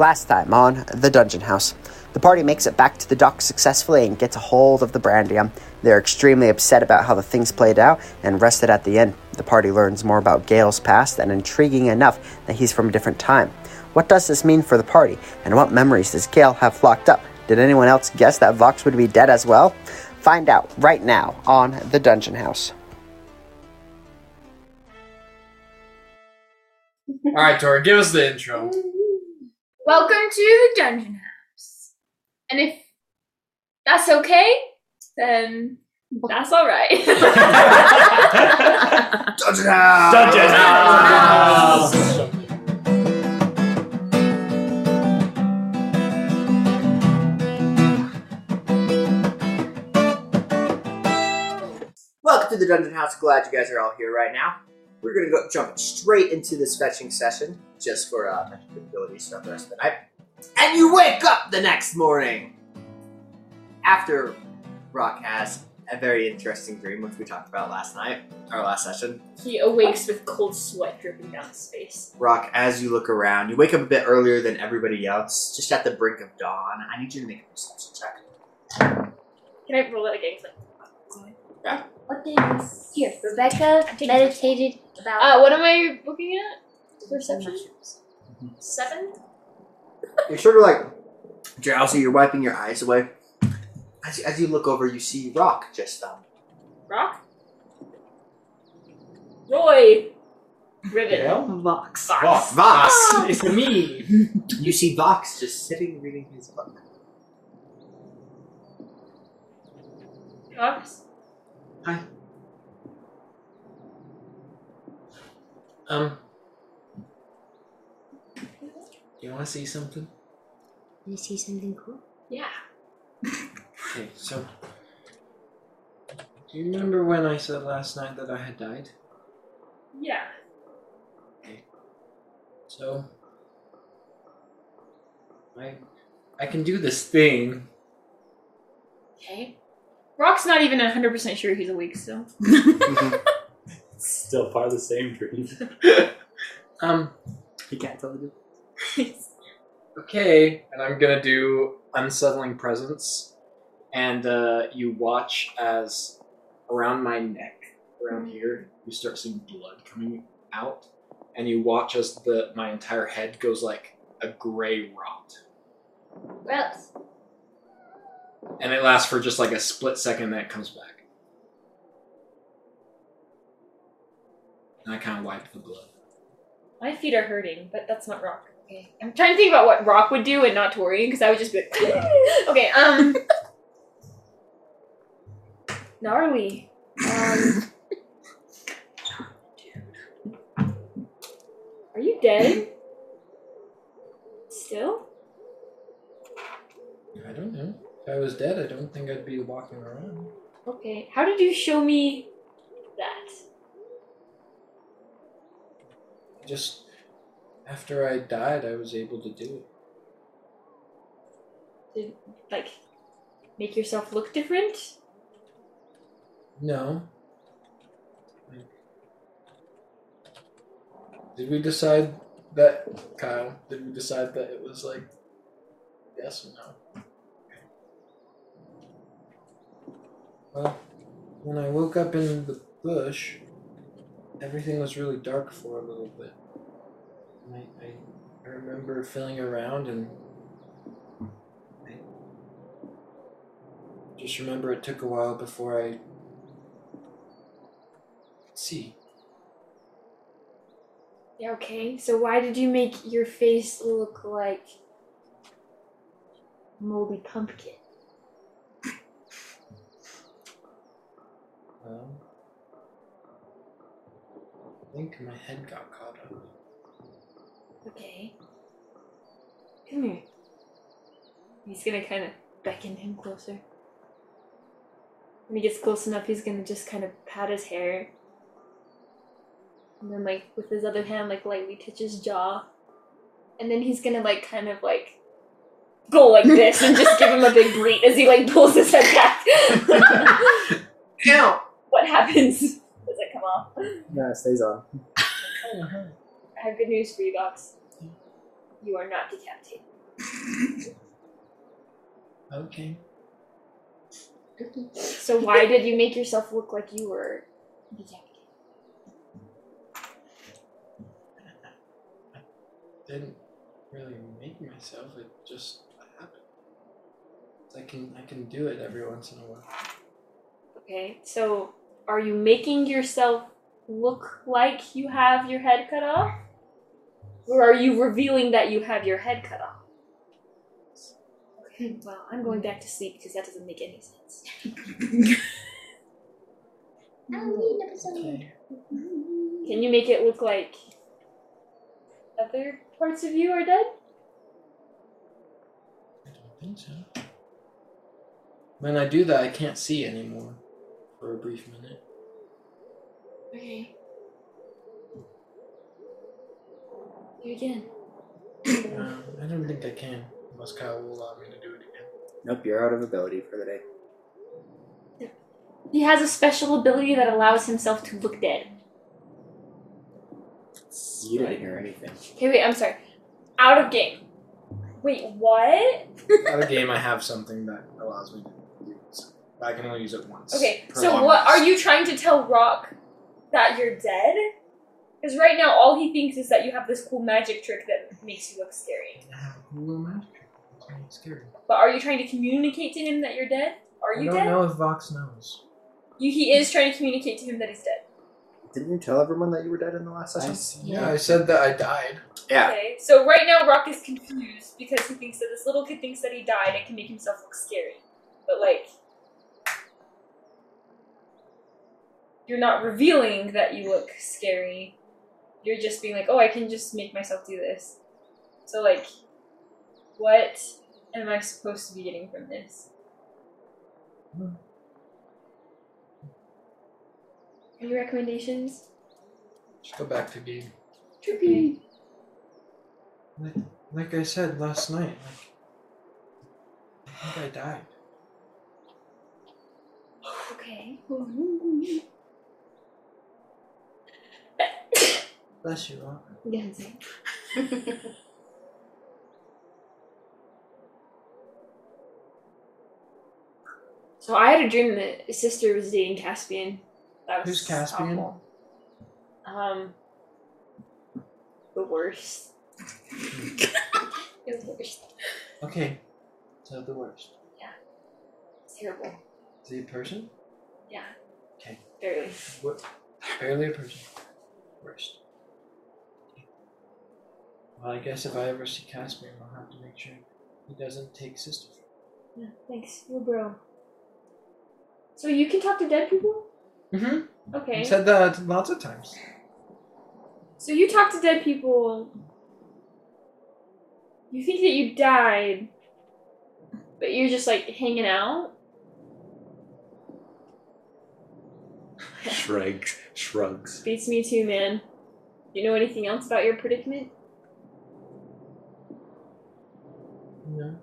Last time on The Dungeon House. The party makes it back to the dock successfully and gets a hold of the Brandium. They're extremely upset about how the things played out and rested at the inn. The party learns more about Gale's past and intriguing enough that he's from a different time. What does this mean for the party, and what memories does Gale have locked up? Did anyone else guess that Vox would be dead as well? Find out right now on The Dungeon House. All right, Tori, give us the intro. Welcome to the Dungeon House. And if that's okay, then that's alright. Dungeon House! Dungeon House! Welcome to the Dungeon House. Glad you guys are all here right now. We're gonna go jump straight into this fetching session, just for uh, mental capabilities throughout the rest of the night. And you wake up the next morning after Rock has a very interesting dream, which we talked about last night, our last session. he awakes with cold sweat dripping down his face. Rock, as you look around, you wake up a bit earlier than everybody else, just at the brink of dawn. I need you to make a perception check. Can I roll it again? 'Cause, like, What things? Here, Rebecca taking meditated about. Uh, what am I looking at? Perception? Seven? You're sort of like drowsy. You're wiping your eyes away. As, as you look over, you see Rock just um, Rock? Roy! Rivet. Vox. Fox. Vox. It's me. You see Vox just sitting reading his book. Fox? Um, you want to see something? You see something cool? Yeah. Okay, so do you remember when I said last night that I had died? Yeah. Okay. So I I can do this thing. Okay. Rock's not even 100% sure he's awake still. Still part of the same dream. Um, He can't tell the difference. okay, and I'm gonna do unsettling presence, and uh, you watch as around my neck, around here, you start seeing blood coming out, and you watch as the my entire head goes like a gray rot, Well, and it lasts for just like a split second, then it comes back, and I kind of wipe the blood. my feet are hurting, but that's not Rock. Okay. I'm trying to think about what Rock would do and not Tori, because I would just be like, okay, um. Gnarly. Um. Are you dead? Still? I don't know. I was dead, I don't think I'd be walking around. Okay. How did you show me that? Just after I died, I was able to do it. Did, like, make yourself look different? No. Did we decide that, Kyle? Did we decide that it was like yes or no? Well, when I woke up in the bush, everything was really dark for a little bit. I, I, I remember feeling around and I just remember it took a while before I could see. Yeah, okay. So why did you make your face look like moldy pumpkin? Well, I think my head got caught up. Okay. Come here. He's gonna kind of beckon him closer. When he gets close enough, he's gonna just kind of pat his hair. And then, like, with his other hand, like, lightly touch his jaw. And then he's gonna, like, kind of, like, go like this and just give him a big bleat as he, like, pulls his head back. Ew! what happens? Does it come off? No, it stays on. I have good news for you, Docs. you are not decapitated. Okay. So why did you make yourself look like you were decapitated? Didn't really make myself. It just happened. I can I can do it every once in a while. Okay, so are you making yourself look like you have your head cut off? Or are you revealing that you have your head cut off? Okay, well, I'm going back to sleep because that doesn't make any sense. Halloween episode. Okay. Can you make it look like other parts of you are dead? I don't think so. When I do that, I can't see anymore for a brief minute. Okay. You it again. Um, I don't think I can, unless Kyle will allow me to do it again. Nope, you're out of ability for the day. He has a special ability that allows himself to look dead. You didn't hear anything. Okay, wait, I'm sorry. Out of game. Wait, what? Out of game, I have something that allows me to use. But I can only use it once. Okay, so what are you trying to tell Rock that you're dead? Because right now all he thinks is that you have this cool magic trick that makes you look scary. I have a cool little magic trick. It's really scary. But are you trying to communicate to him that you're dead? Are you I you don't dead? know if Vox knows. You, he is trying to communicate to him that he's dead. Didn't you tell everyone that you were dead in the last session? Yeah, I said that I died. Yeah. Okay, so right now Rock is confused because he thinks that this little kid thinks that he died and can make himself look scary. But like, you're not revealing that you look scary. You're just being like, oh, I can just make myself do this. So like, what am I supposed to be getting from this? Any recommendations? Just go back to game. Okay. Like, like I said last night, like I think I died. Okay. Bless you, Rock. Yeah, So I had a dream that his sister was dating Caspian. That was Who's Caspian? awful. Um, the worst. it was the worst. Okay, so the worst. It's terrible. Is he a person? Yeah. Okay. Barely. What? Barely a person. Worst. Well, I guess if I ever see Caspian, I'll have to make sure he doesn't take sister. Yeah. Thanks. You're a bro. So you can talk to dead people? Mm-hmm. Okay. Said that lots of times. So you talk to dead people. You think that you died, but you're just like hanging out. Shrugs. Shrugs. Beats me too, man. You know anything else about your predicament? No.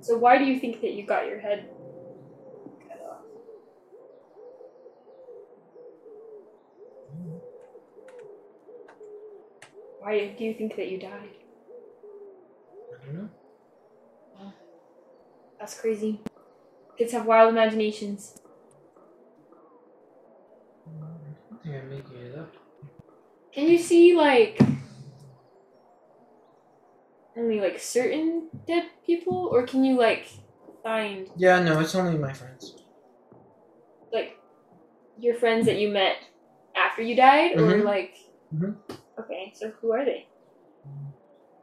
So why do you think that you got your head cut off? Why do you think that you died? I don't know. That's crazy. Kids have wild imaginations. I think I'm making it up. Can you see like only like certain dead people, or can you like find Yeah, no, it's only my friends. like your friends that you met after you died, or Mhm. like? Mhm. Okay, so who are they?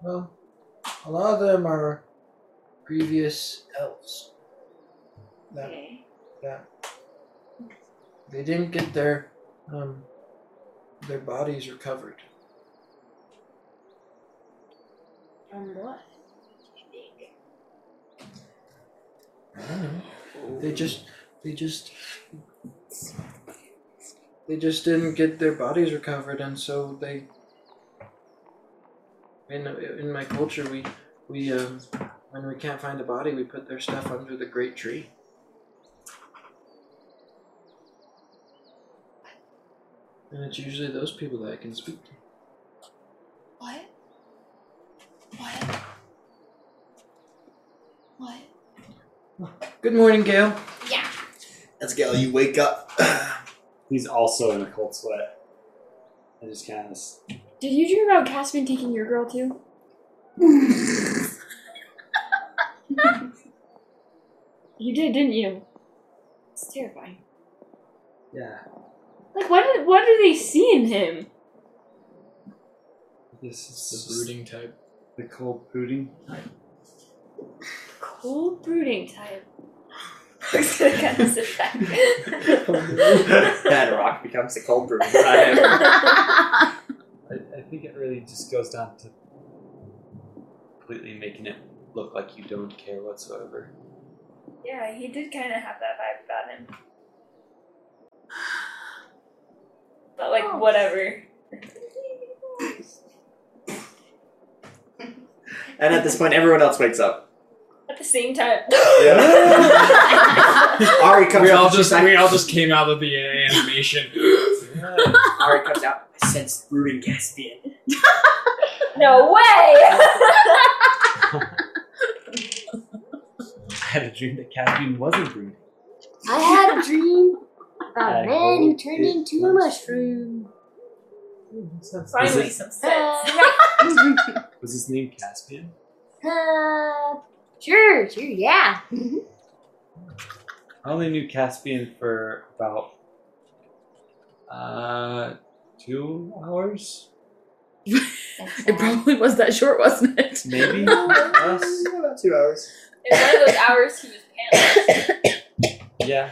Well, a lot of them are previous elves. That Okay. that they didn't get their um their bodies recovered. From what? I don't know. They just they just they just didn't get their bodies recovered and so they in in my culture we we um when we can't find a body we put their stuff under the great tree. And it's usually those people that I can speak to. What? Good morning, Gale. Yeah. As Gale, you wake up. He's also in a cold sweat. I just kind of. Did you dream about Caspian taking your girl too? You did, didn't you? It's terrifying. Yeah. Like, what did what do they see in him? This is The brooding type. the cold brooding. Type. Cold brooding type. That rock becomes the cold brew. I, I think it really just goes down to completely making it look like you don't care whatsoever. yeah, he did kind of have that vibe about him. But like, Oh. whatever. and at this point, everyone else wakes up. At the same time. Ari comes We out. all and she's just like, we all just came out of the uh, animation. Ari comes out. I sense brooding Caspian. no way. I had a dream that Caspian wasn't brooding. I had a dream about a man who turned into a mushroom. Finally, some sense. Uh, Was his name Caspian? uh, sure, sure, yeah. I only knew Caspian for about uh two hours, It probably was that short, wasn't it? maybe. Less. About two hours. In one of those hours, he was pantless. Yeah.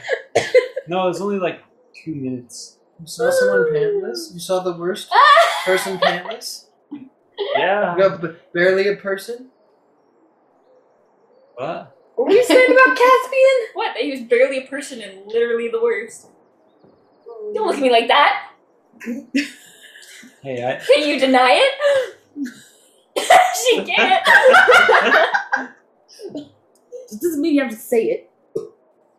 No, it was only like two minutes. You saw someone pantless? You saw the worst person pantless? Yeah. You got b- barely a person? What? What were you saying about Caspian? What? That he was barely a person and literally the worst. Oh. Don't look at me like that. Hey, I. Can you deny it? she can't. It doesn't mean you have to say it.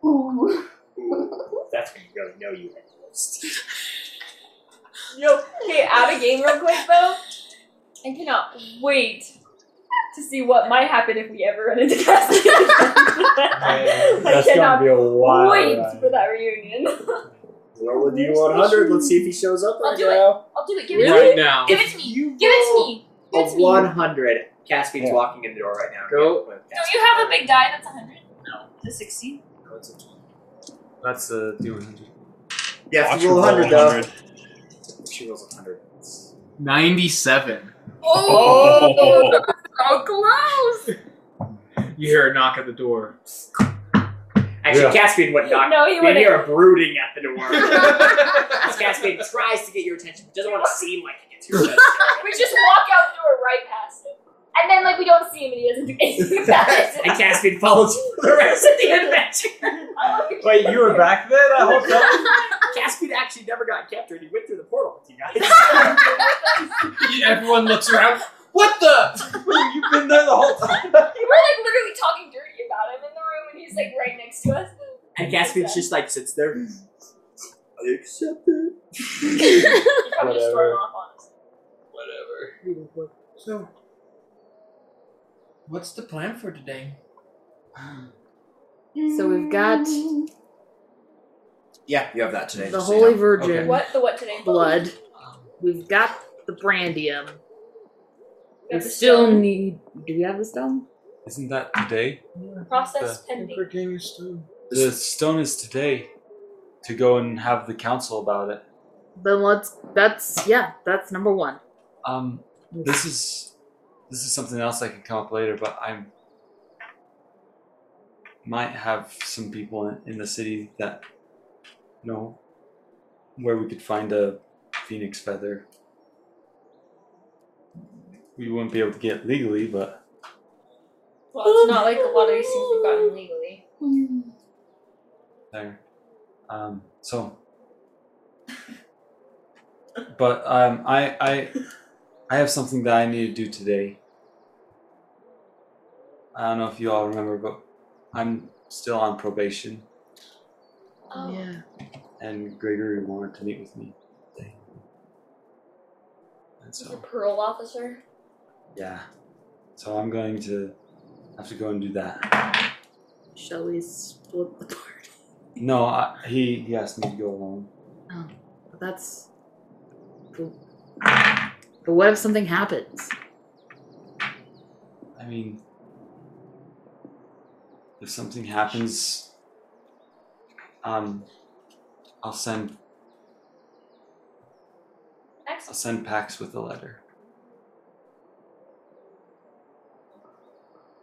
Ooh. That's when you really know you had this. Yo, okay, out of game real quick though. I cannot wait to see what might happen if we ever run into Cassidy. I That's cannot gonna be a wild wait ride. for that reunion. Roll a d100. Let's see if he shows up I'll right do it. now. I'll do it. Give it to Right me. now. Give it to me. You Give it to me. Give it A to me. 100. Caspian's Yeah. walking in the door right now. Go. Don't you have a big die that's 100? No. It's a 60? No, it's a 20. That's the D100. You have Watch to roll her 100 though. If she rolls a 100. 97. Oh, so close. You hear a knock at the door. Actually, Yeah. Caspian would not. Knock. No, he You wouldn't. hear a brooding at the door. As Caspian tries to get your attention, but doesn't want to seem like he gets your attention. We just walk out the door right past him. And then, like, we don't see him and he doesn't do anything about it. and Caspian follows you for the rest of the adventure. Wait, you were back there that whole time? Caspian actually never got captured. He went through the portal with you guys. Everyone looks around. What the? You've been there the whole time. We're like literally talking dirty about him in the room and he's like right next to us. and Caspian just like sits there. I accept it. He probably just stormed Whatever. off on us. Whatever. So, what's the plan for today? So we've got Yeah, you have that today. the just so you Holy know. Virgin What? The what today? blood. We've got the brandium. We We still stone. need. Do we have the stone? Isn't that today? Process pending. Stone. The stone is today to go and have the council about it. Then let's. That's yeah. That's number one. Um, this is this is something else I can come up later, but I'm might have some people in, in the city that know where we could find a phoenix feather. We wouldn't be able to get legally, but Well, it's not like a lot of these things we've gotten legally. there. Um, so, but um, I I I have something that I need to do today. I don't know if you all remember, but I'm still on probation, Oh. Yeah. and Gregory wanted to meet with me today. And He's a parole officer. Yeah, so I'm going to have to go and do that. Shall we split the party? No, I, he he asked me to go alone. Oh, but that's. But but what if something happens? I mean, if something happens, um, I'll send I'll send Pax with a letter.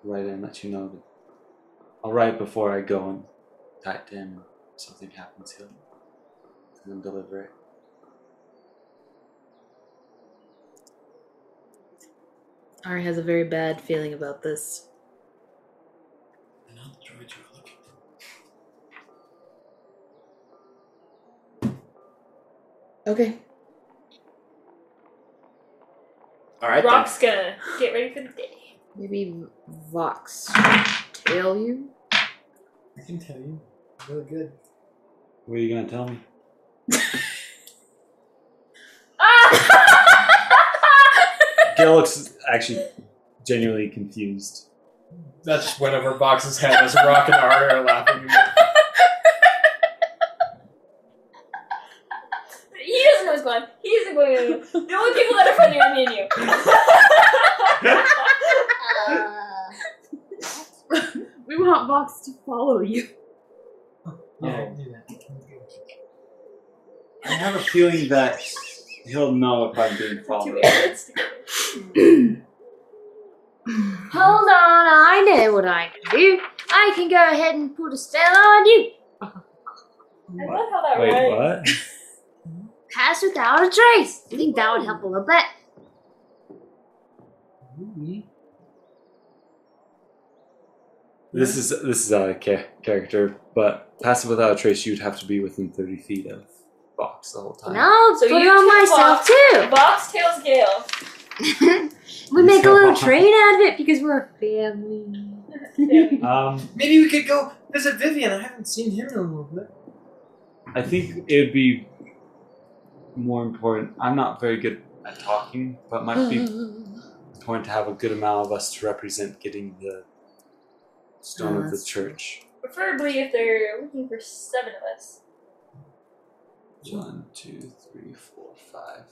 Write and let you know that I'll write before I go and type to him. If something happens, here and he'll deliver it. Ari has a very bad feeling about this. And all the droids are looking. Okay. All right. Rock's gonna get ready for the day. Maybe Vox tell you? I can tell you. Really good. What are you gonna tell me? Gale looks actually genuinely confused. That just went over Vox's head as Rock and Ari are laughing. he doesn't know what's going on. He isn't going on. The only people that are friendly are me and you. Uh, We want Vox to follow you. Yeah, Oh. do that. I have a feeling that he'll know if I'm being Two followed. idiots together. hold on, I know what I can do. I can go ahead and put a spell on you. I love how that Wait, rhymes. what? Pass without a trace. I think that would help a little bit. This is this is out of cha- character, but passive without a trace, you'd have to be within thirty feet of Vox the whole time. No, I'll So put it you on two myself Vox tails Gale. too. we make a little train out of it because we're a family. Um, Maybe we could go visit Vivian. I haven't seen him in a little bit. I think it would be more important. I'm not very good at talking, but it might be important to have a good amount of us to represent getting the stone of the that's true. church. Preferably if they're looking for seven of us. One, two, three, four, five.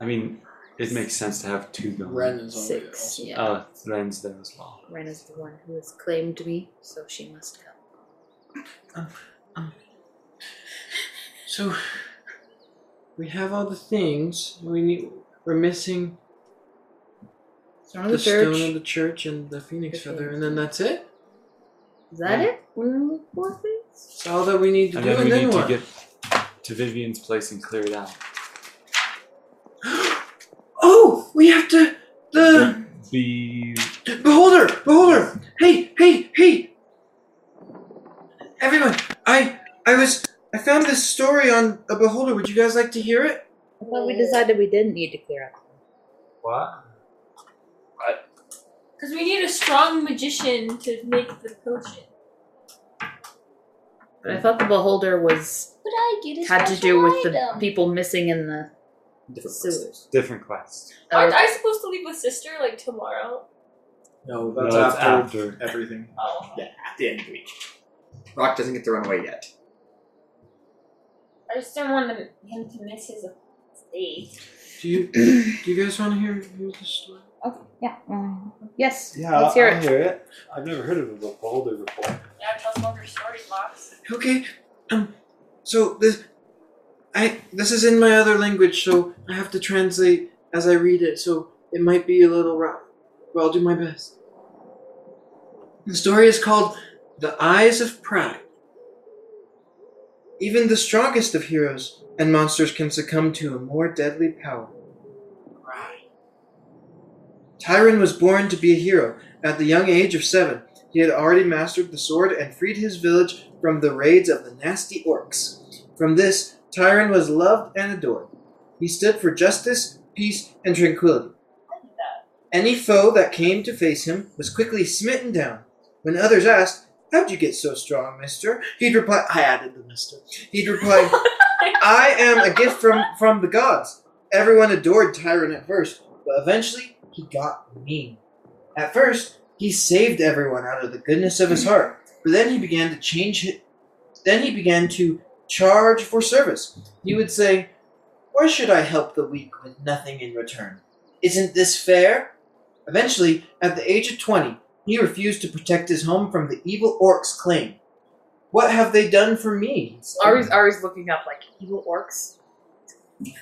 I mean, it makes sense to have two going. Ren is over there Six. also. Yeah. Uh, Ren's there as well. Ren is the one who has claimed me, so she must come. So we have all the things. We need. We're missing Stone the, of the church. stone of the church and the phoenix The feather, phoenix and then that's it. Is that Yeah. it? We're gonna look for things? That's all that we need to And do. then and we then need what? to get to Vivian's place and clear it out. oh, we have to. The Be beholder, beholder. Hey, hey, hey! Everyone, I, I was, I found this story on a beholder. Would you guys like to hear it? I thought we decided we didn't need to clear out. what? Because we need a strong magician to make the potion. But I thought the beholder was But I get a had to special do with the item. people missing in the Different sewers. quest. Different quest. Aren't Oh, I supposed to leave with sister like tomorrow? No, that's No, it's after after. everything. Oh. Yeah, at the end of the week. Rock doesn't get to run away yet. I just don't want him him to miss his day. Do you, do you guys want to hear, hear the story? Okay, yeah. um, yes. Yeah, let's hear I'll it. hear it. I've never heard of a beholder before. Yeah, tell some of your stories, Vox. Okay. Um. So this, I this is in my other language, so I have to translate as I read it. So it might be a little rough, but I'll do my best. The story is called "The Eyes of Pride." Even the strongest of heroes and monsters can succumb to a more deadly power. Tyron was born to be a hero. At the young age of seven, he had already mastered the sword and freed his village from the raids of the nasty orcs. From this, Tyron was loved and adored. He stood for justice, peace, and tranquility. Any foe that came to face him was quickly smitten down. When others asked, How'd you get so strong, mister? He'd reply, I added the mister. He'd reply, I am a gift from, from the gods. Everyone adored Tyron at first, but eventually he got mean. At first, He saved everyone out of the goodness of his heart. But then he began to change. Then he began to charge for service. He would say, Why should I help the weak with nothing in return? Isn't this fair? Eventually, at the age of 20, he refused to protect his home from the evil orcs' claim. What have they done for me? Ari's Ari's looking up like evil orcs.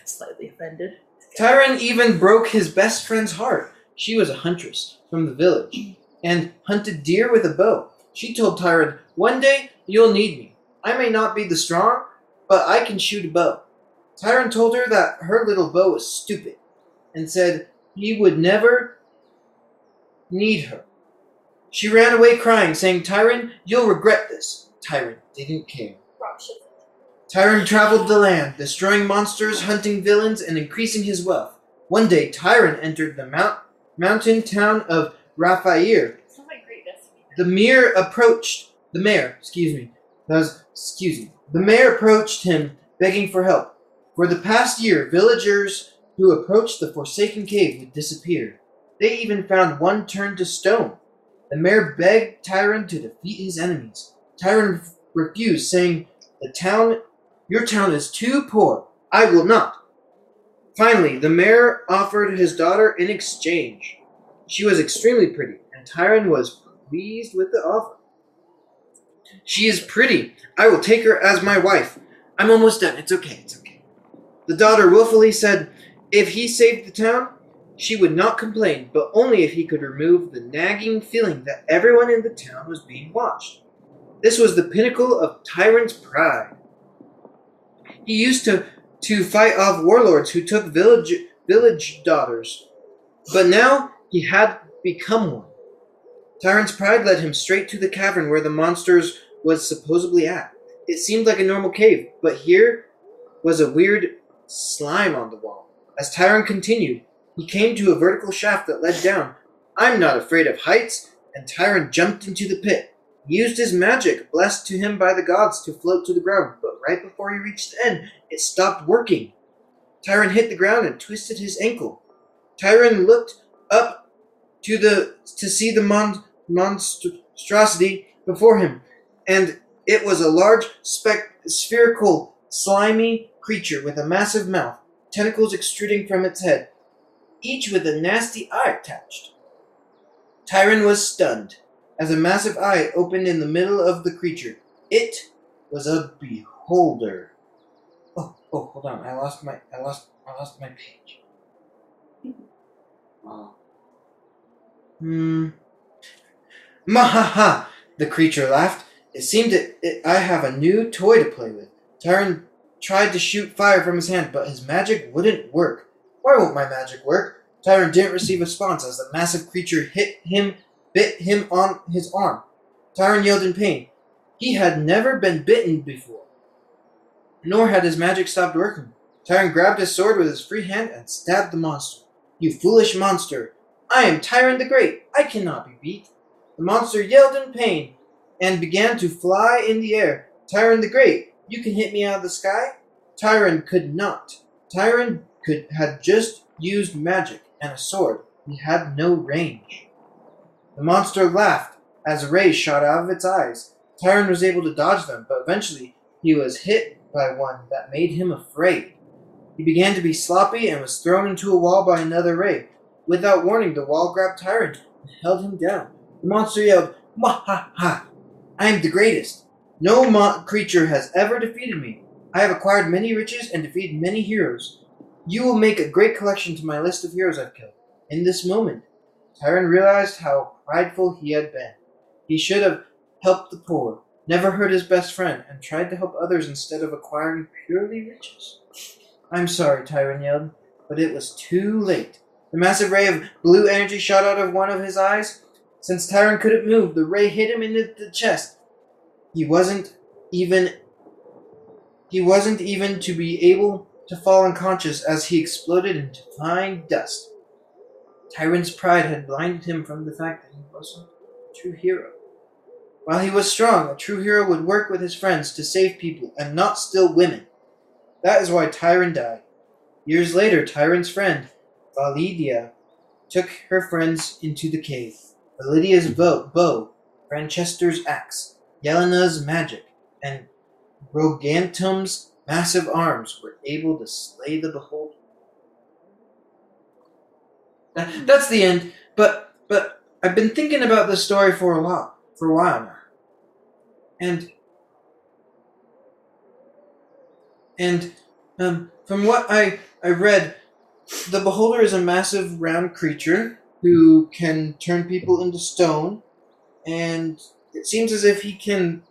Slightly offended. Tyron even broke his best friend's heart. She was a huntress from the village and hunted deer with a bow. She told Tyron, One day you'll need me. I may not be the strong, but I can shoot a bow. Tyron told her that her little bow was stupid and said he would never need her. She ran away crying, saying, Tyron, you'll regret this. Tyron didn't care. Tyron traveled the land, destroying monsters, hunting villains, and increasing his wealth. One day, Tyron entered the mount, mountain town of Raphair. Sounds like great destiny. The mayor approached the mayor. Excuse me. That was excuse me. The mayor approached him, begging for help. For the past year, villagers who approached the Forsaken Cave would disappear. They even found one turned to stone. The mayor begged Tyron to defeat his enemies. Tyron refused, saying, "The town, your town is too poor. I will not." Finally, the mayor offered his daughter in exchange. She was extremely pretty, and Tyron was pleased with the offer. She is pretty. I will take her as my wife. I'm almost done. It's okay. It's okay. The daughter willfully said if he saved the town, she would not complain, but only if he could remove the nagging feeling that everyone in the town was being watched. This was the pinnacle of Tyron's pride. He used to, to fight off warlords who took village, village daughters, but now he had become one. Tyron's pride led him straight to the cavern where the monsters was supposedly at. It seemed like a normal cave, but here was a weird slime on the wall. As Tyron continued, he came to a vertical shaft that led down. I'm not afraid of heights, and Tyrant jumped into the pit. Used his magic, blessed to him by the gods, to float to the ground, but right before he reached the end, it stopped working. Tyron hit the ground and twisted his ankle. Tyron looked up to the to see the mon- monstrosity before him, and it was a large spec- spherical, slimy creature with a massive mouth, tentacles extruding from its head, each with a nasty eye attached. Tyron was stunned as a massive eye opened in the middle of the creature. It was a beholder. Oh, oh, hold on. I lost my I lost I lost my page. Oh. Hmm. Mahaha! The creature laughed. It seemed that it, I have a new toy to play with. Tyron tried to shoot fire from his hand, but his magic wouldn't work. Why won't my magic work? Tyron didn't receive a response as the massive creature hit him, bit him on his arm. Tyron yelled in pain. He had never been bitten before, nor had his magic stopped working. Tyron grabbed his sword with his free hand and stabbed the monster. You foolish monster! I am Tyron the Great. I cannot be beat. The monster yelled in pain and began to fly in the air. Tyron the Great, you can hit me out of the sky? Tyron could not. Tyron could had just used magic and a sword. He had no range. The monster laughed as rays shot out of its eyes. Tyron was able to dodge them, but eventually he was hit by one that made him afraid. He began to be sloppy and was thrown into a wall by another ray. Without warning, the wall grabbed Tyron and held him down. The monster yelled, Mwahaha! I am the greatest. No mo- creature has ever defeated me. I have acquired many riches and defeated many heroes. You will make a great collection to my list of heroes I've killed. In this moment, Tyron realized how prideful he had been. He should have helped the poor, never hurt his best friend, and tried to help others instead of acquiring purely riches. I'm sorry, Tyron yelled, but it was too late. The massive ray of blue energy shot out of one of his eyes. Since Tyron couldn't move, the ray hit him in the, chest. He wasn't even he wasn't even to be able to fall unconscious as he exploded into fine dust. Tyron's pride had blinded him from the fact that he wasn't a true hero. While he was strong, a true hero would work with his friends to save people and not steal women. That is why Tyron died. Years later, Tyron's friend, Validia, took her friends into the cave. Validia's bow, bow, Franchester's axe, Yelena's magic, and Rogantum's massive arms were able to slay the beholder. That- That's the end. But but I've been thinking about this story for a while for a while now. And and um, from what I I read, the beholder is a massive round creature who can turn people into stone, and it seems as if he can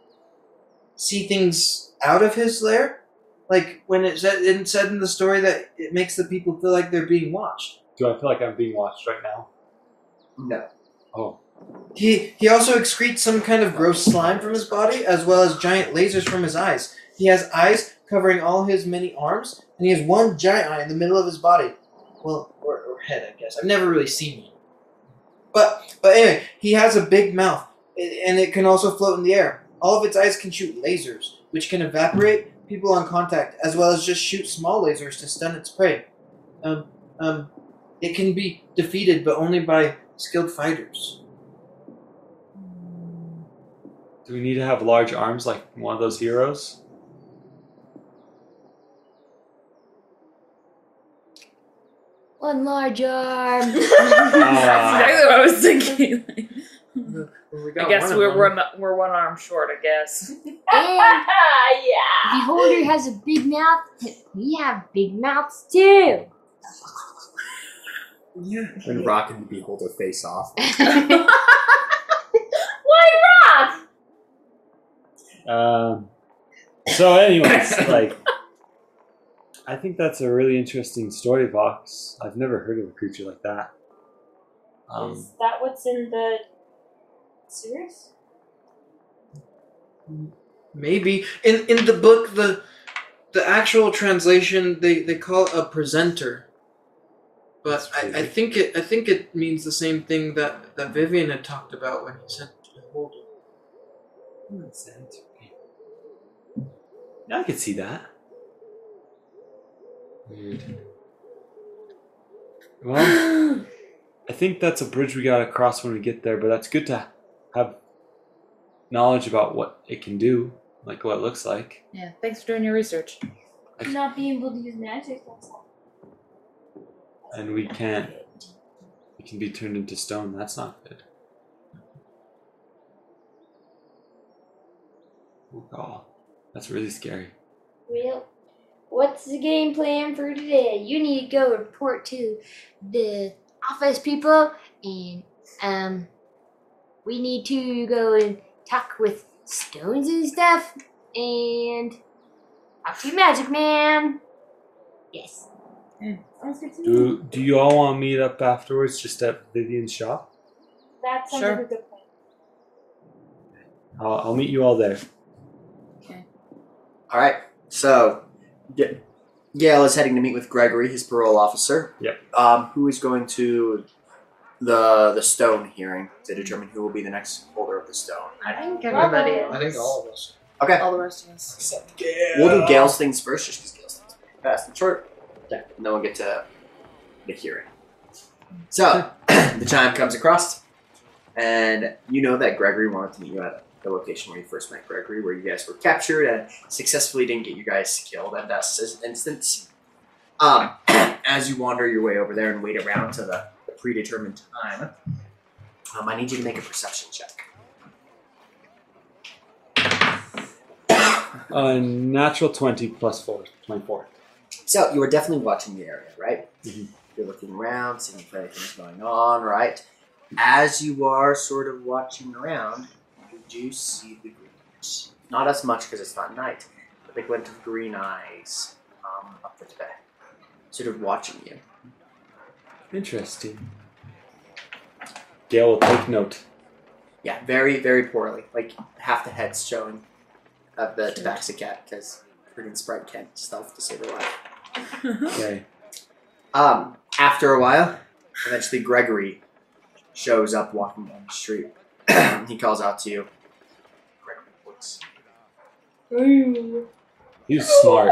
see things out of his lair. Like when it said, it said in the story that it makes the people feel like they're being watched. Do I feel like I'm being watched right now? No. Oh, He he also excretes some kind of gross slime from his body, as well as giant lasers from his eyes. He has eyes covering all his many arms, and he has one giant eye in the middle of his body. Well, or, or head, I guess. I've never really seen one. But but anyway, he has a big mouth, and it can also float in the air. All of its eyes can shoot lasers, which can evaporate people on contact, as well as just shoot small lasers to stun its prey. Um um, it can be defeated, but only by skilled fighters. do we need to have large arms like one of those heroes? One large arm. That's exactly what I was thinking. We I guess one we're them. we're, not, we're one arm short. I guess. and yeah. the beholder has a big mouth. We have big mouths too. Yeah. When Rock and the Beholder face off. Why rock? Um, so, anyways, like, I think that's a really interesting story, Vox. I've never heard of a creature like that. Um, Is that what's in the series? Maybe in in the book the the actual translation they, they call it a presenter. But I, I think it I think it means the same thing that, that Vivian had talked about when he said beholder. yeah, I could see that. Weird. Well, I think that's a bridge we gotta cross when we get there, but that's good to have knowledge about what it can do, like what it looks like. Yeah. Thanks for doing your research. Not being able to use magic. That's all. And we can't. It can be turned into stone. That's not good. Oh god, that's really scary. Well, what's the game plan for today? You need to go report to the office people, and um, we need to go and talk with stones and stuff, and talk to Magic Man. Yes. Sounds good to me. Do Do you all want to meet up afterwards, just at Vivian's shop? That sounds Sure. like a good plan. I'll, I'll meet you all there. Okay. All right. So, G- Gale is heading to meet with Gregory, his parole officer. Yep. Um, who is going to the the stone hearing to determine who will be the next holder of the stone. I think everybody. Bravo. Else. I think all of us. Okay. All the rest of us. Except Gale. We'll do Gale's things first, just because Gale's things are fast and short. Yeah. Then we'll get to the hearing. So, the chime comes across, and you know that Gregory wanted to meet you at the location where you first met Gregory, where you guys were captured and successfully didn't get you guys killed at that instance. Um, as you wander your way over there and wait around to the, the predetermined time, um, I need you to make a perception check. A natural 20 plus 4, 24. So you were definitely watching the area, right? Mhm. You're looking around, seeing if anything's going on, right? As you are sort of watching around, you do see the greens. Not as much because it's not night, but the glint of green eyes um, up the sort of watching you. Interesting. Gale will take note. Yeah, very, very poorly. Like half the head's showing of the tabaxi cat because freaking Sprite can't stealth to save her life. Okay. Um, after a while, eventually Gregory shows up walking down the street. he calls out to you. Gregory Woods. He's smart.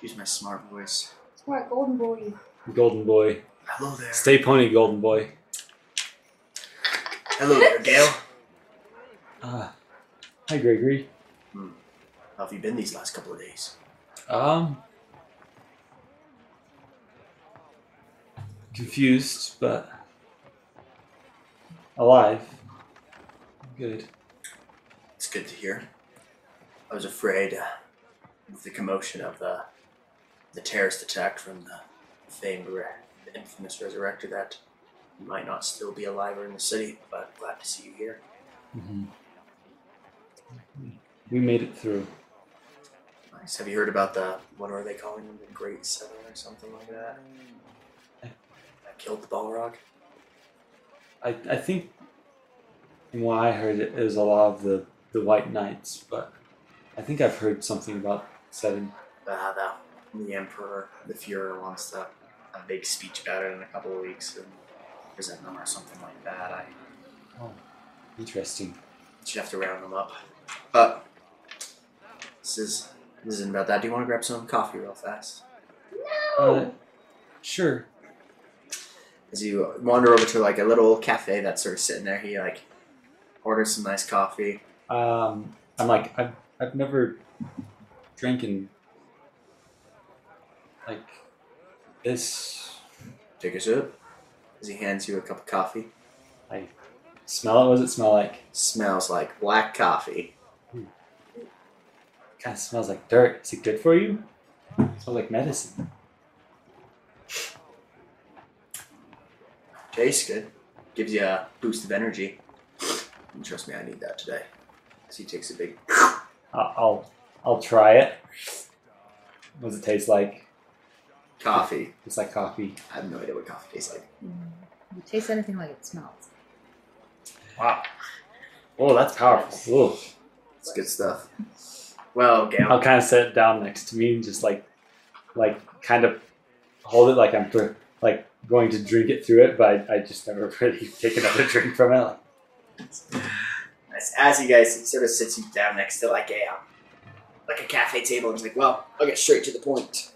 Use my smart voice. Smart golden boy. Golden boy. Hello there. Stay pony, golden boy. Hello there, Gale. Ah, hi, Gregory. How have you been these last couple of days? Um, confused, but alive. Good. It's good to hear. I was afraid uh, with the commotion of the the terrorist attack from the famed, re- the infamous resurrector that you might not still be alive or in the city. But glad to see you here. hmm We made it through. Nice. Have you heard about the what are they calling them? The Great Seven or something like that? That killed the Balrog. I, I think from what I heard it is a lot of the, the White Knights, but I think I've heard something about seven. Uh, the the Emperor, the Fuhrer wants to have a big speech about it in a couple of weeks and present them or something like that. I Oh, interesting. should have to round them up. But this is this isn't about that. Do you want to grab some coffee real fast? Uh, sure. As you wander over to like a little cafe that's sort of sitting there, he like orders some nice coffee. Um, I'm like I've I've never drinking like this. Take a sip. As he hands you a cup of coffee. I smell it. What does it smell like? Smells like black coffee. Kind of smells like dirt. Is it good for you? smells like medicine. Tastes good. Gives you a boost of energy. And trust me, I need that today. As he takes a big I'll I'll, I'll try it. What does it taste like? coffee. It's like coffee. I have no idea what coffee tastes like. Mm. You taste anything like it smells. Wow. Oh, that's powerful. Ooh. It's good stuff. Well, Gale. I'll kind of set it down next to me and just like, like kind of hold it like I'm pr- like going to drink it through it, but I, I just never really take another drink from it. Like, As, as you guys, he sort of sits you down next to like a um, like a cafe table and he's like, "Well, I'll get straight to the point.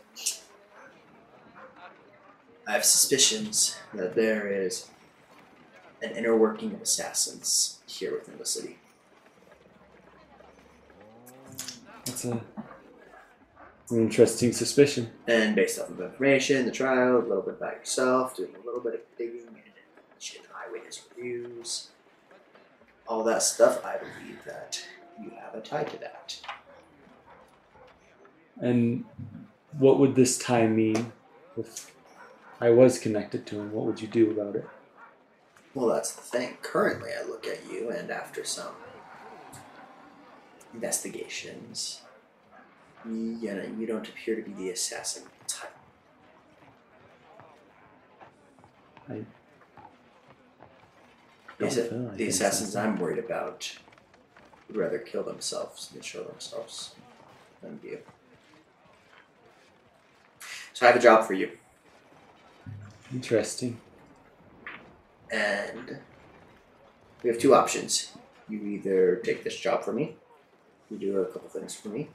I have suspicions that there is an inner working of assassins here within the city. that's a it's an interesting suspicion. And based off of information, the trial, a little bit about yourself, doing a little bit of digging and shit, eyewitness reviews, all that stuff, I believe that you have a tie to that. And what would this tie mean if I was connected to him? What would you do about it? Well, that's the thing. Currently, I look at you, and after some investigations, you, you know, you don't appear to be the assassin type. The, feel like the assassins assassin. I'm worried about would rather kill themselves than show themselves than you. So I have a job for you. Interesting. and we have two options. You either take this job for me, you do a couple things for me,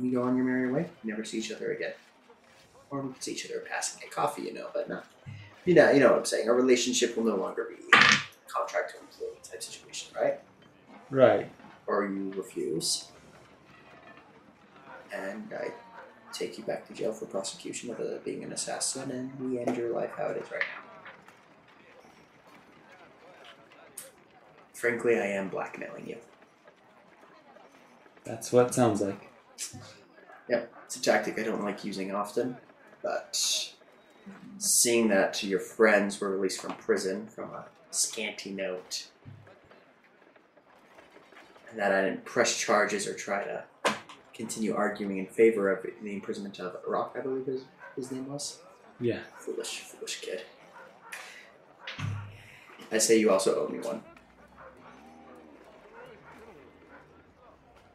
we go on your merry way, never see each other again. Or we could see each other passing a coffee, you know, but not. You know, you know what I'm saying. Our relationship will no longer be a contract to employee type situation, right? Right. Or you refuse, and I take you back to jail for prosecution of uh, being an assassin, and we end your life how it is right now. Frankly, I am blackmailing you. That's what it sounds like. Yep, it's a tactic I don't like using often, but seeing that your friends were released from prison from a scanty note, and that I didn't press charges or try to continue arguing in favor of the imprisonment of Rock, I believe his, his name was. Yeah. Foolish, foolish kid. I say you also owe me one.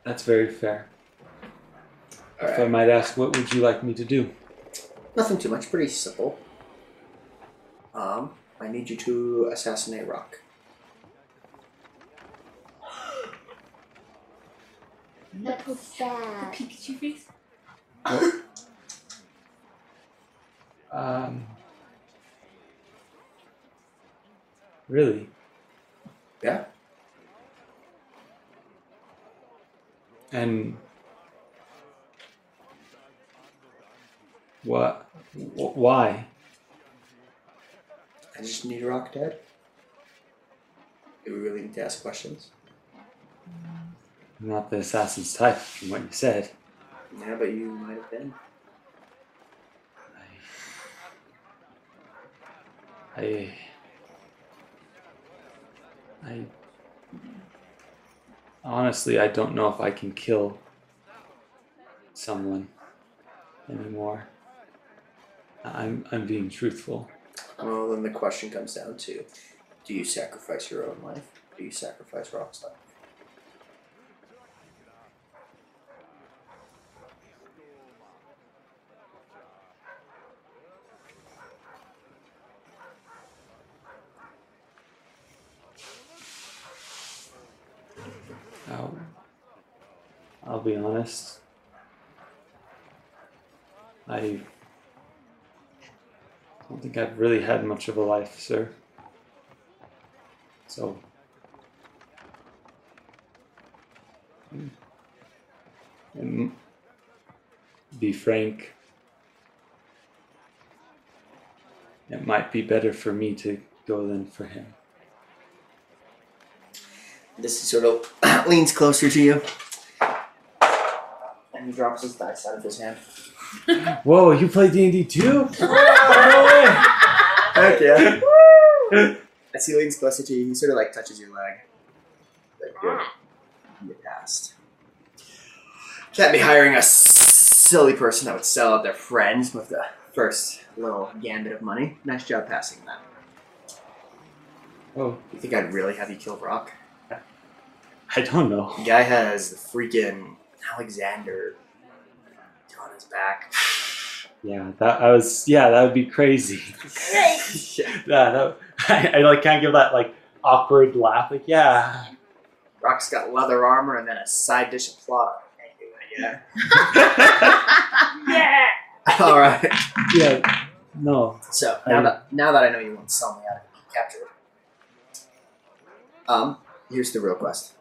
That's very fair. If I might ask, what would you like me to do? Nothing too much, pretty simple. Um, I need you to assassinate Rock. That's The sad. Pikachu face? Um. Really? Yeah. And what? Why? I just need a Rock dead. Do we really need to ask questions? I'm not the assassin's type, from what you said. Yeah, but you might have been. I. I. Honestly, I don't know if I can kill someone anymore. I'm I'm being truthful. Well, then the question comes down to do you sacrifice your own life? Do you sacrifice Rock's life? I'll, I'll be honest. I think I've really had much of a life, sir. So. And be frank, it might be better for me to go than for him. This sort of leans closer to you. And he drops his dice out of his hand. Whoa, you play D and D too? Heck yeah. As he leans closer to you, he sort of like touches your leg. Like, good. You passed. Can't be hiring a silly person that would sell out their friends with the first little gambit of money. Nice job passing that. Oh, You think I'd really have you kill Rock? I don't know. The guy has the freaking Alexander on his back. Yeah, that I was. Yeah, that would be crazy. yeah. Yeah, that, I, I like can't give that like awkward laugh. Like, yeah, Rock's got leather armor and then a side dish of plot. Yeah. Yeah. All right. yeah. No, So now that now that I know you won't sell me out and be captured, um, here's the real quest.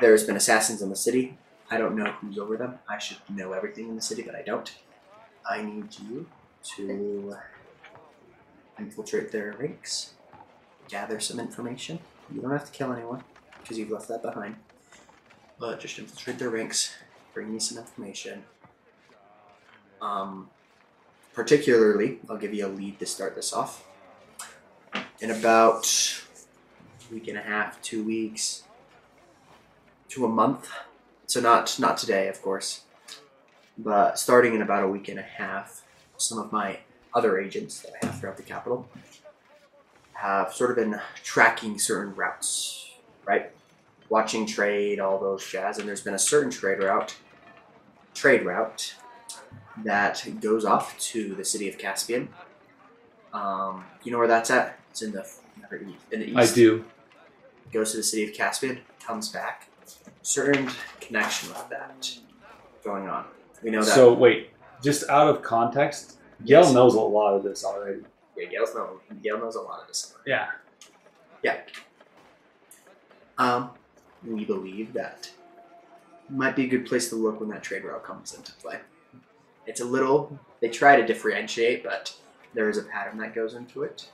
There's been assassins in the city. I don't know who's over them. I should know everything in the city, but I don't. I need you to infiltrate their ranks, gather some information. You don't have to kill anyone because you've left that behind. But just infiltrate their ranks, bring me some information. Um, particularly, I'll give you a lead to start this off. In about a week and a half, two weeks, to a month. So not not today, of course, but starting in about a week and a half, some of my other agents that I have throughout the capital have sort of been tracking certain routes, right? Watching trade, all those jazz, and there's been a certain trade route, trade route that goes off to the city of Caspian. Um, you know where that's at? It's in the in the east. I do. Goes to the city of Caspian, comes back. Certain connection with that going on. We know that. So wait, just out of context, Gale Yes. knows a lot of this already. yeah, Gale knows. Gale knows a lot of this. Yeah. Yeah. Um, we believe that might be a good place to look when that trade route comes into play. It's a little. They try to differentiate, but there is a pattern that goes into it.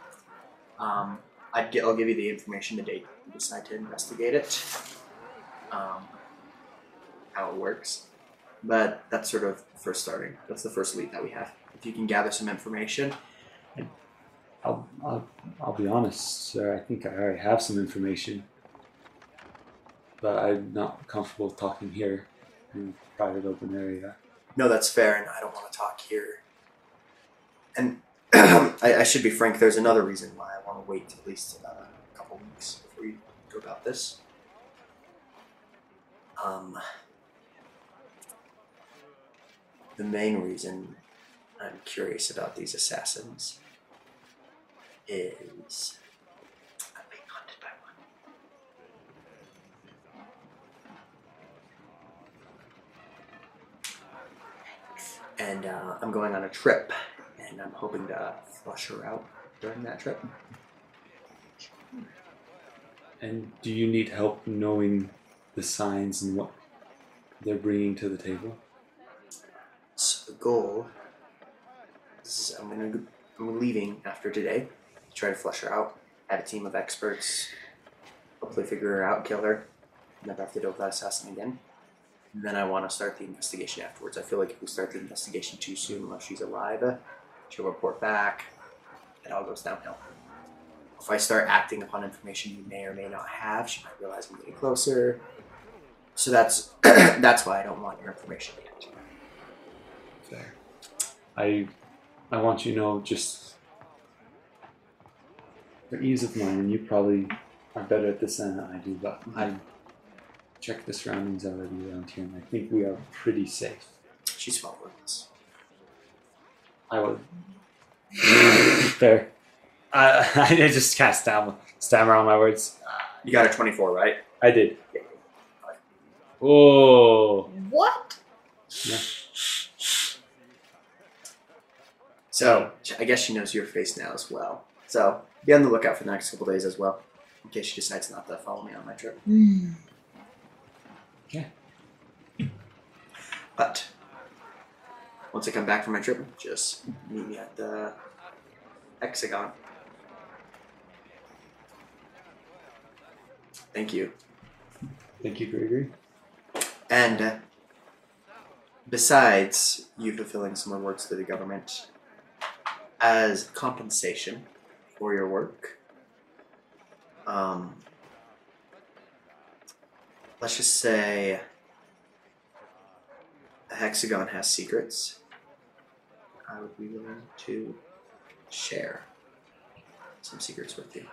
Um, I'd, I'll give you the information the day you decide to investigate it. Um, how it works, but that's sort of first starting. That's the first lead that we have. If you can gather some information, I'll, I'll, I'll be honest, sir. I think I already have some information, but I'm not comfortable talking here in a private open area. No, that's fair, and I don't want to talk here. And I, I should be frank. There's another reason why I want to wait at least a couple weeks before we go about this. Um, the main reason I'm curious about these assassins is I'm being hunted by one. and uh, I'm going on a trip, and I'm hoping to flush her out during that trip. And do you need help knowing the signs and what they're bringing to the table? Goal is I'm gonna I'm leaving after today. Try to flush her out. Have a team of experts. Hopefully figure her out, kill her. Never have to deal with that assassin again. And then I want to start the investigation afterwards. I feel like if we start the investigation too soon, unless she's alive, she'll report back. It all goes downhill. If I start acting upon information you may or may not have, she might realize I'm getting closer. So that's that's why I don't want your information yet. Fair. I I want you to know just for ease of mind, and you probably are better at this than I do, but I check the surroundings already around here, and I think we are pretty safe. She's following us. I would. Fair. I, I just kind of stammer, stammer on my words. You got a 24, right? I did. Oh. What? So I guess she knows your face now as well. So be on the lookout for the next couple days as well, in case she decides not to follow me on my trip. Okay. But once I come back from my trip, just meet me at the Hexagon. Thank you. Thank you, Gregory. And uh, besides you fulfilling some rewards to the government as compensation for your work, um, let's just say a hexagon has secrets. I would be willing to share some secrets with you.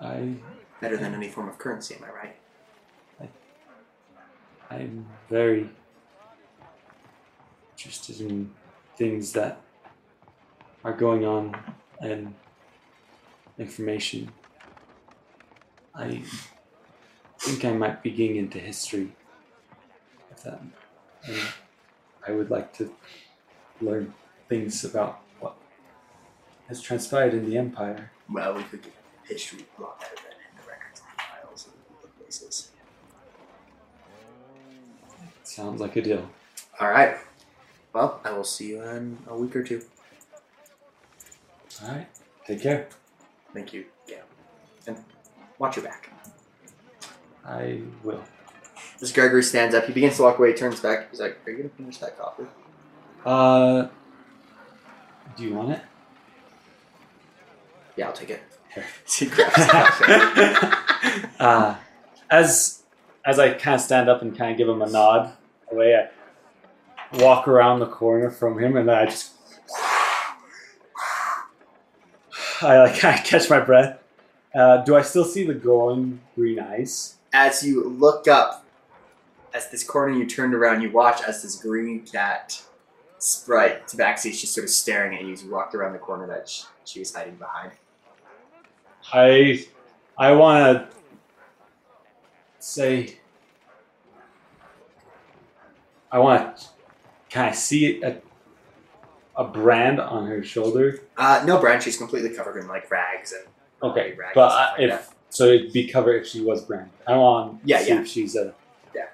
I Better than any form of currency, am I right? I'm very interested in things that are going on and information. I think I might be getting into history. If that, and I would like to learn things about what has transpired in the Empire. Well, we could get history a lot better than in the records and files and the places. Sounds like a deal. All right. Well, I will see you in a week or two. All right. Take care. Thank you. Yeah. And watch your back. I will. As Gregory stands up, he begins to walk away, turns back. He's like, Are you going to finish that coffee? Uh, do you want it? Yeah, I'll take it. Here. Grabs the coffee. uh, as as I kind of stand up and kind of give him a nod away, I walk around the corner from him, and I just I like of catch my breath. Uh, do I still see the glowing green eyes? As you look up, as this corner you turned around, you watch as this green cat sprite Tabaxi is just sort of staring at you as you walked around the corner that she, she was hiding behind. I I want to say I want to kind I see a a brand on her shoulder. Uh, no, Brand, she's completely covered in like rags and Okay, rags but and stuff uh, like if so, it'd be covered if she was brand. I want Yeah, to see yeah. if she's a yeah.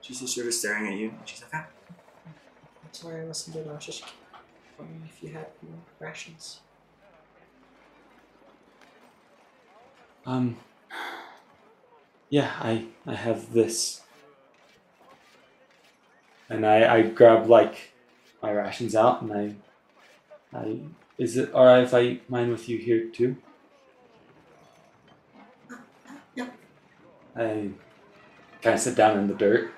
She's just sort of staring at you. and She's like, ah, I'm sorry, I listened to it. I was just wondering if you had more rations. um. Yeah, I I have this, and I I grab like my rations out and I I is it alright if I eat mine with you here too? Yeah. I kind of sit down in the dirt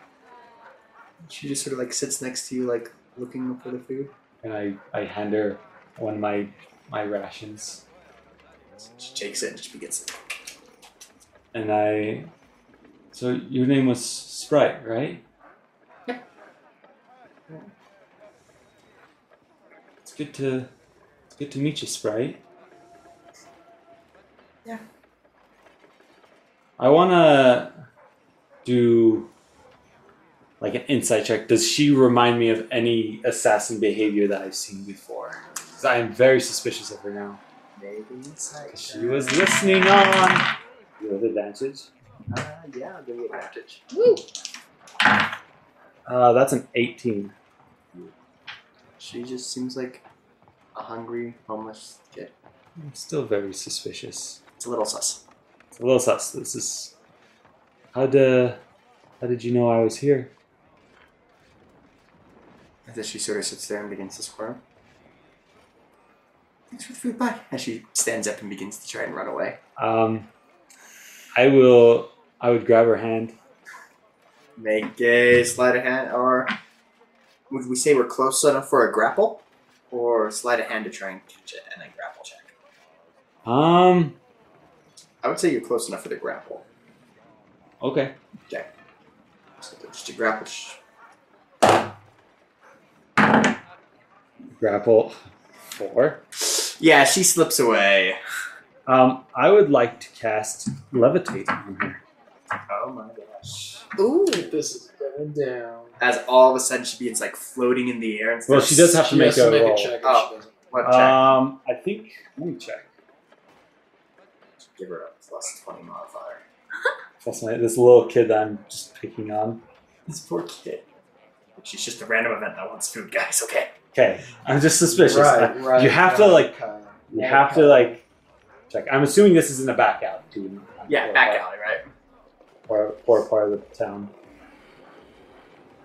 She just sort of like sits next to you, like looking for the food. and I, I hand her one of my my rations She takes it and just begins it. and I so your name was Sprite, right? Yep. It's good to it's good to meet you, Sprite. Yeah. I wanna do like an insight check. Does she remind me of any assassin behavior that I've seen before? Because I am very suspicious of her now. Maybe insight. She was listening on. You have advantage. Uh, yeah, I'll give you advantage. Uh, that's an 18. She just seems like a hungry homeless kid. I'm still very suspicious. It's a little sus. It's a little sus. This is. How did, how did you know I was here? And then she sort of sits there and begins to squirm. Thanks for the food, bye. And she stands up and begins to try and run away. Um, I will. I would grab her hand. Make a sleight of hand, or would we say we're close enough for a grapple? Or sleight of hand to try and catch it and then grapple check? Um. I would say you're close enough for the grapple. Okay. So just a grapple. Grapple. Four. yeah, she slips away. Um, I would like to cast levitate on her. Oh my gosh. Ooh. This is going down. As all of a sudden she begins like floating in the air and stuff Well, she does have to make has to a make roll. a check. Oh. she doesn't. What check? Um, I think. Let me check. Give her a plus 20 modifier. That's my this little kid that I'm just picking on. This poor kid. She's just a random event that wants food, guys, okay? Okay, I'm just suspicious. Right, right. You have to, right, like- Kyle. You have to like check. I'm assuming this is in a back alley too. Yeah, back alley, right? Or poor part of the town.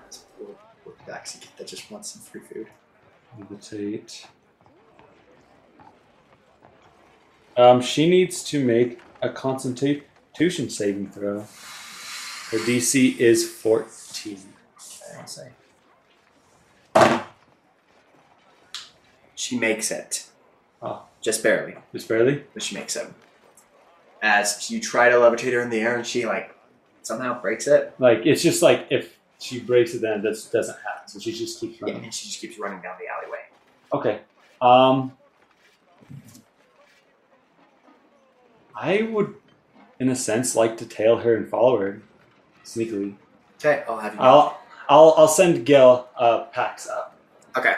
This poor, poor Tabaxi kid that just wants some free food. Levitate. Um, she needs to make a Constitution saving throw. Her DC is 14. I'll say. She makes it. Oh. Just barely, Just barely. but she makes it. As you try to levitate her in the air and she, like, somehow breaks it. Like it's just like if she breaks it, then this doesn't happen. So she just keeps Yeah, running. and she just keeps running down the alleyway. Okay. Um, I would, in a sense, like to tail her and follow her sneakily. Okay, I'll have you. I'll I'll I'll send Gil uh, packs up, okay.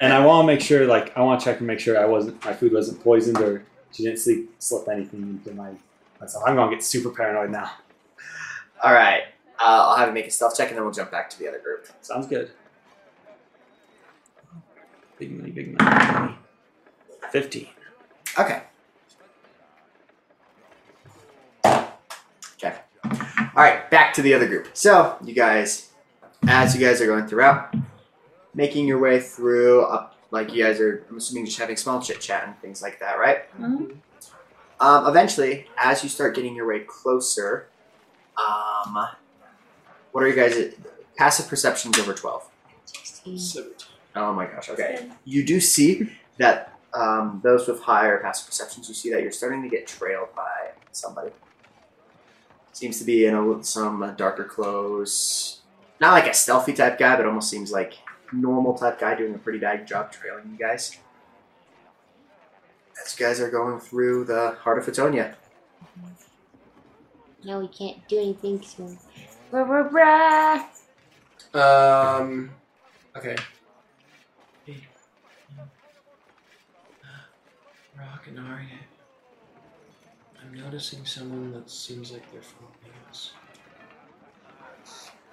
and I want to make sure, like, I want to check and make sure I wasn't my food wasn't poisoned or she didn't sleep slip anything into my myself. I'm gonna get super paranoid now. All right. Uh, I'll have you make a stealth check and then we'll jump back to the other group. Sounds good. Big money, big money, big money. Fifteen. Okay. Okay. All right, back to the other group. So, you guys, as you guys are going throughout, making your way through, up, like you guys are, I'm assuming, just having small chit chat and things like that, right? Mhm. Um, eventually, as you start getting your way closer, um, what are you guys? Passive perceptions over twelve. Seventeen. Oh my gosh. Okay. You do see that um, those with higher passive perceptions, you see that you're starting to get trailed by somebody. Seems to be in a, some darker clothes. Not like a stealthy type guy, but almost seems like normal type guy doing a pretty bad job trailing you guys. As you guys are going through the heart of Fatonia. Now we can't do anything so. Rah, rah, rah. Um. Okay. Rock and Arya. I'm noticing someone that seems like they're following us.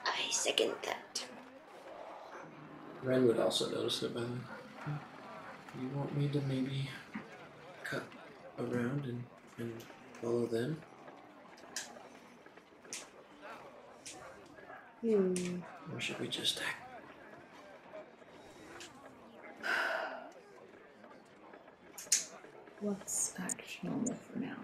I second that. Ren would also notice it, by the way. You want me to maybe cut around and, and follow them? Hmm. Or should we just act? Let's act normal for now.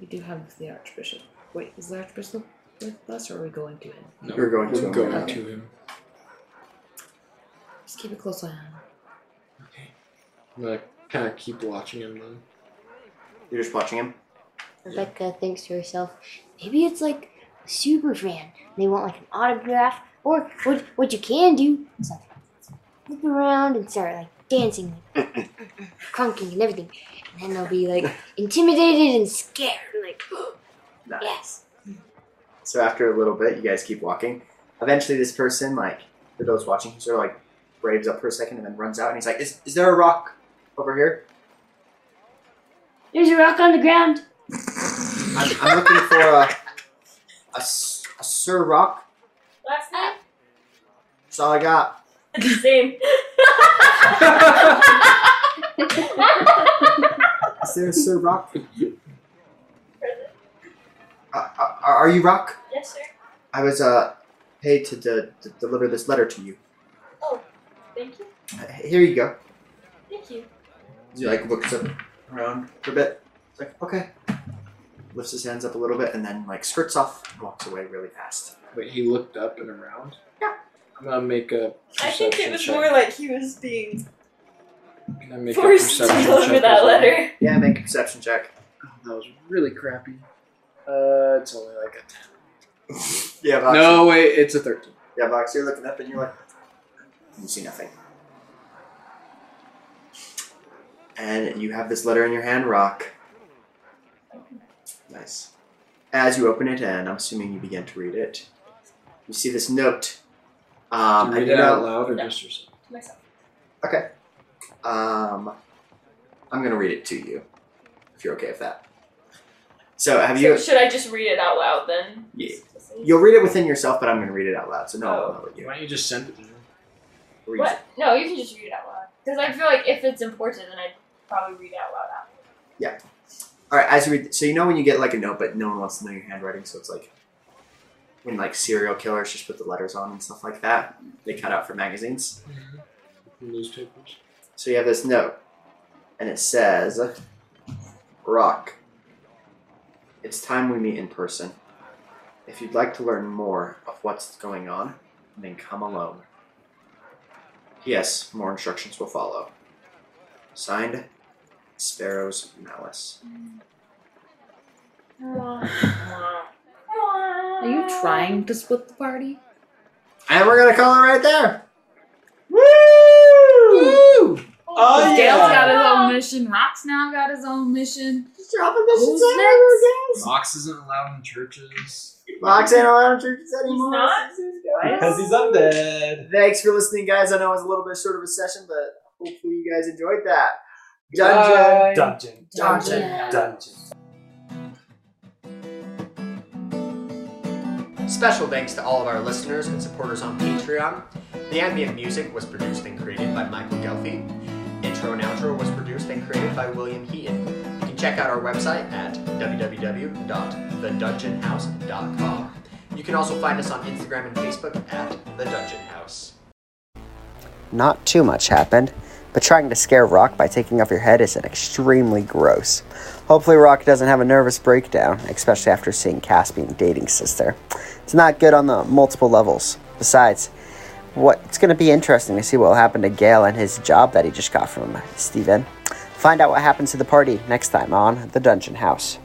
We do have the Archbishop. Wait, is the Archbishop with us or are we going to him? No, We're going to we're him. going Okay. to him. Just keep a close eye on him. Okay. I'm gonna kind of keep watching him then. You're just watching him. Rebecca uh, thinks to herself, maybe it's like a super fan. They want like an autograph. Or what what you can do is like flip around and start like dancing, like crunking and everything. And then they'll be like intimidated and scared. Like, Nice. yes. So after a little bit, you guys keep walking. Eventually, this person, like for those watching, he sort of like braves up for a second and then runs out and he's like, "Is is there a rock over here?" There's a rock on the ground. I'm, I'm looking for a a Sir Rock. Last name? That's all I got. Same. Is there a Sir Rock? Uh, uh, are you Rock? yes, sir. I was uh paid to, de- to deliver this letter to you. Oh, thank you. Uh, here you go. Thank you. He like looks up around for a bit. It's like okay. Lifts his hands up a little bit and then like skirts off and walks away really fast. Wait, he looked up and around? Yeah. I'm gonna make a I think it perception was check. more like he was being Can I make a forced to perception deliver check that well? letter. Yeah, make a perception check. Oh, that was really crappy. Uh, it's only like a 10. Yeah, Vox. No, wait, it's a 13. Yeah, Vox, you're looking up and you're like, you see nothing. And you have this letter in your hand, Rock. Nice. As you open it, and I'm assuming you begin to read it, you see this note. Um, Do you read it out loud or No. just yourself? To myself. Okay. Um, I'm gonna read it to you, if you're okay with that. So, have you? Should I just read it out loud then? Yeah. You'll read it within yourself, but I'm gonna read it out loud, so no one will know what you Why don't you just send it to him? read. What? No, you can just read it out loud. Because I feel like if it's important, then I'd probably read out loud after. All right, as you read, so you know when you get like a note, but no one wants to know your handwriting, so it's like when like serial killers just put the letters on and stuff like that. They cut out for magazines. Mm-hmm. Newspapers. So you have this note, and it says, "Rock, it's time we meet in person. If you'd like to learn more of what's going on, then come alone. P.S. More instructions will follow. Signed, Sparrow's Malice." Are you trying to split the party? And we're gonna call it right there. Woo! Oh Gale's yeah. got his own mission. Rock's now got his own mission. Just dropping missions next? everywhere, guys. Vox isn't allowed in churches. Vox ain't allowed in churches anymore. not? Because he's up dead. Thanks for listening, guys. I know it was a little bit short of a session, but hopefully you guys enjoyed that. Dungeon. Dungeon. Dungeon. Dungeon. Special thanks to all of our listeners and supporters on Patreon. The ambient music was produced and created by Michael Gelfi. Intro and outro was produced and created by William Heaton. You can check out our website at www.thedungeonhouse.com. You can also find us on Instagram and Facebook at The Dungeon House. Not too much happened, but trying to scare Rock by taking off your head is an extremely gross. Hopefully, Rock doesn't have a nervous breakdown, especially after seeing Caspian dating sister. It's not good on the multiple levels. Besides, what it's going to be interesting to see what will happen to Gale and his job that he just got from Steven. Find out what happens to the party next time on The Dungeon House.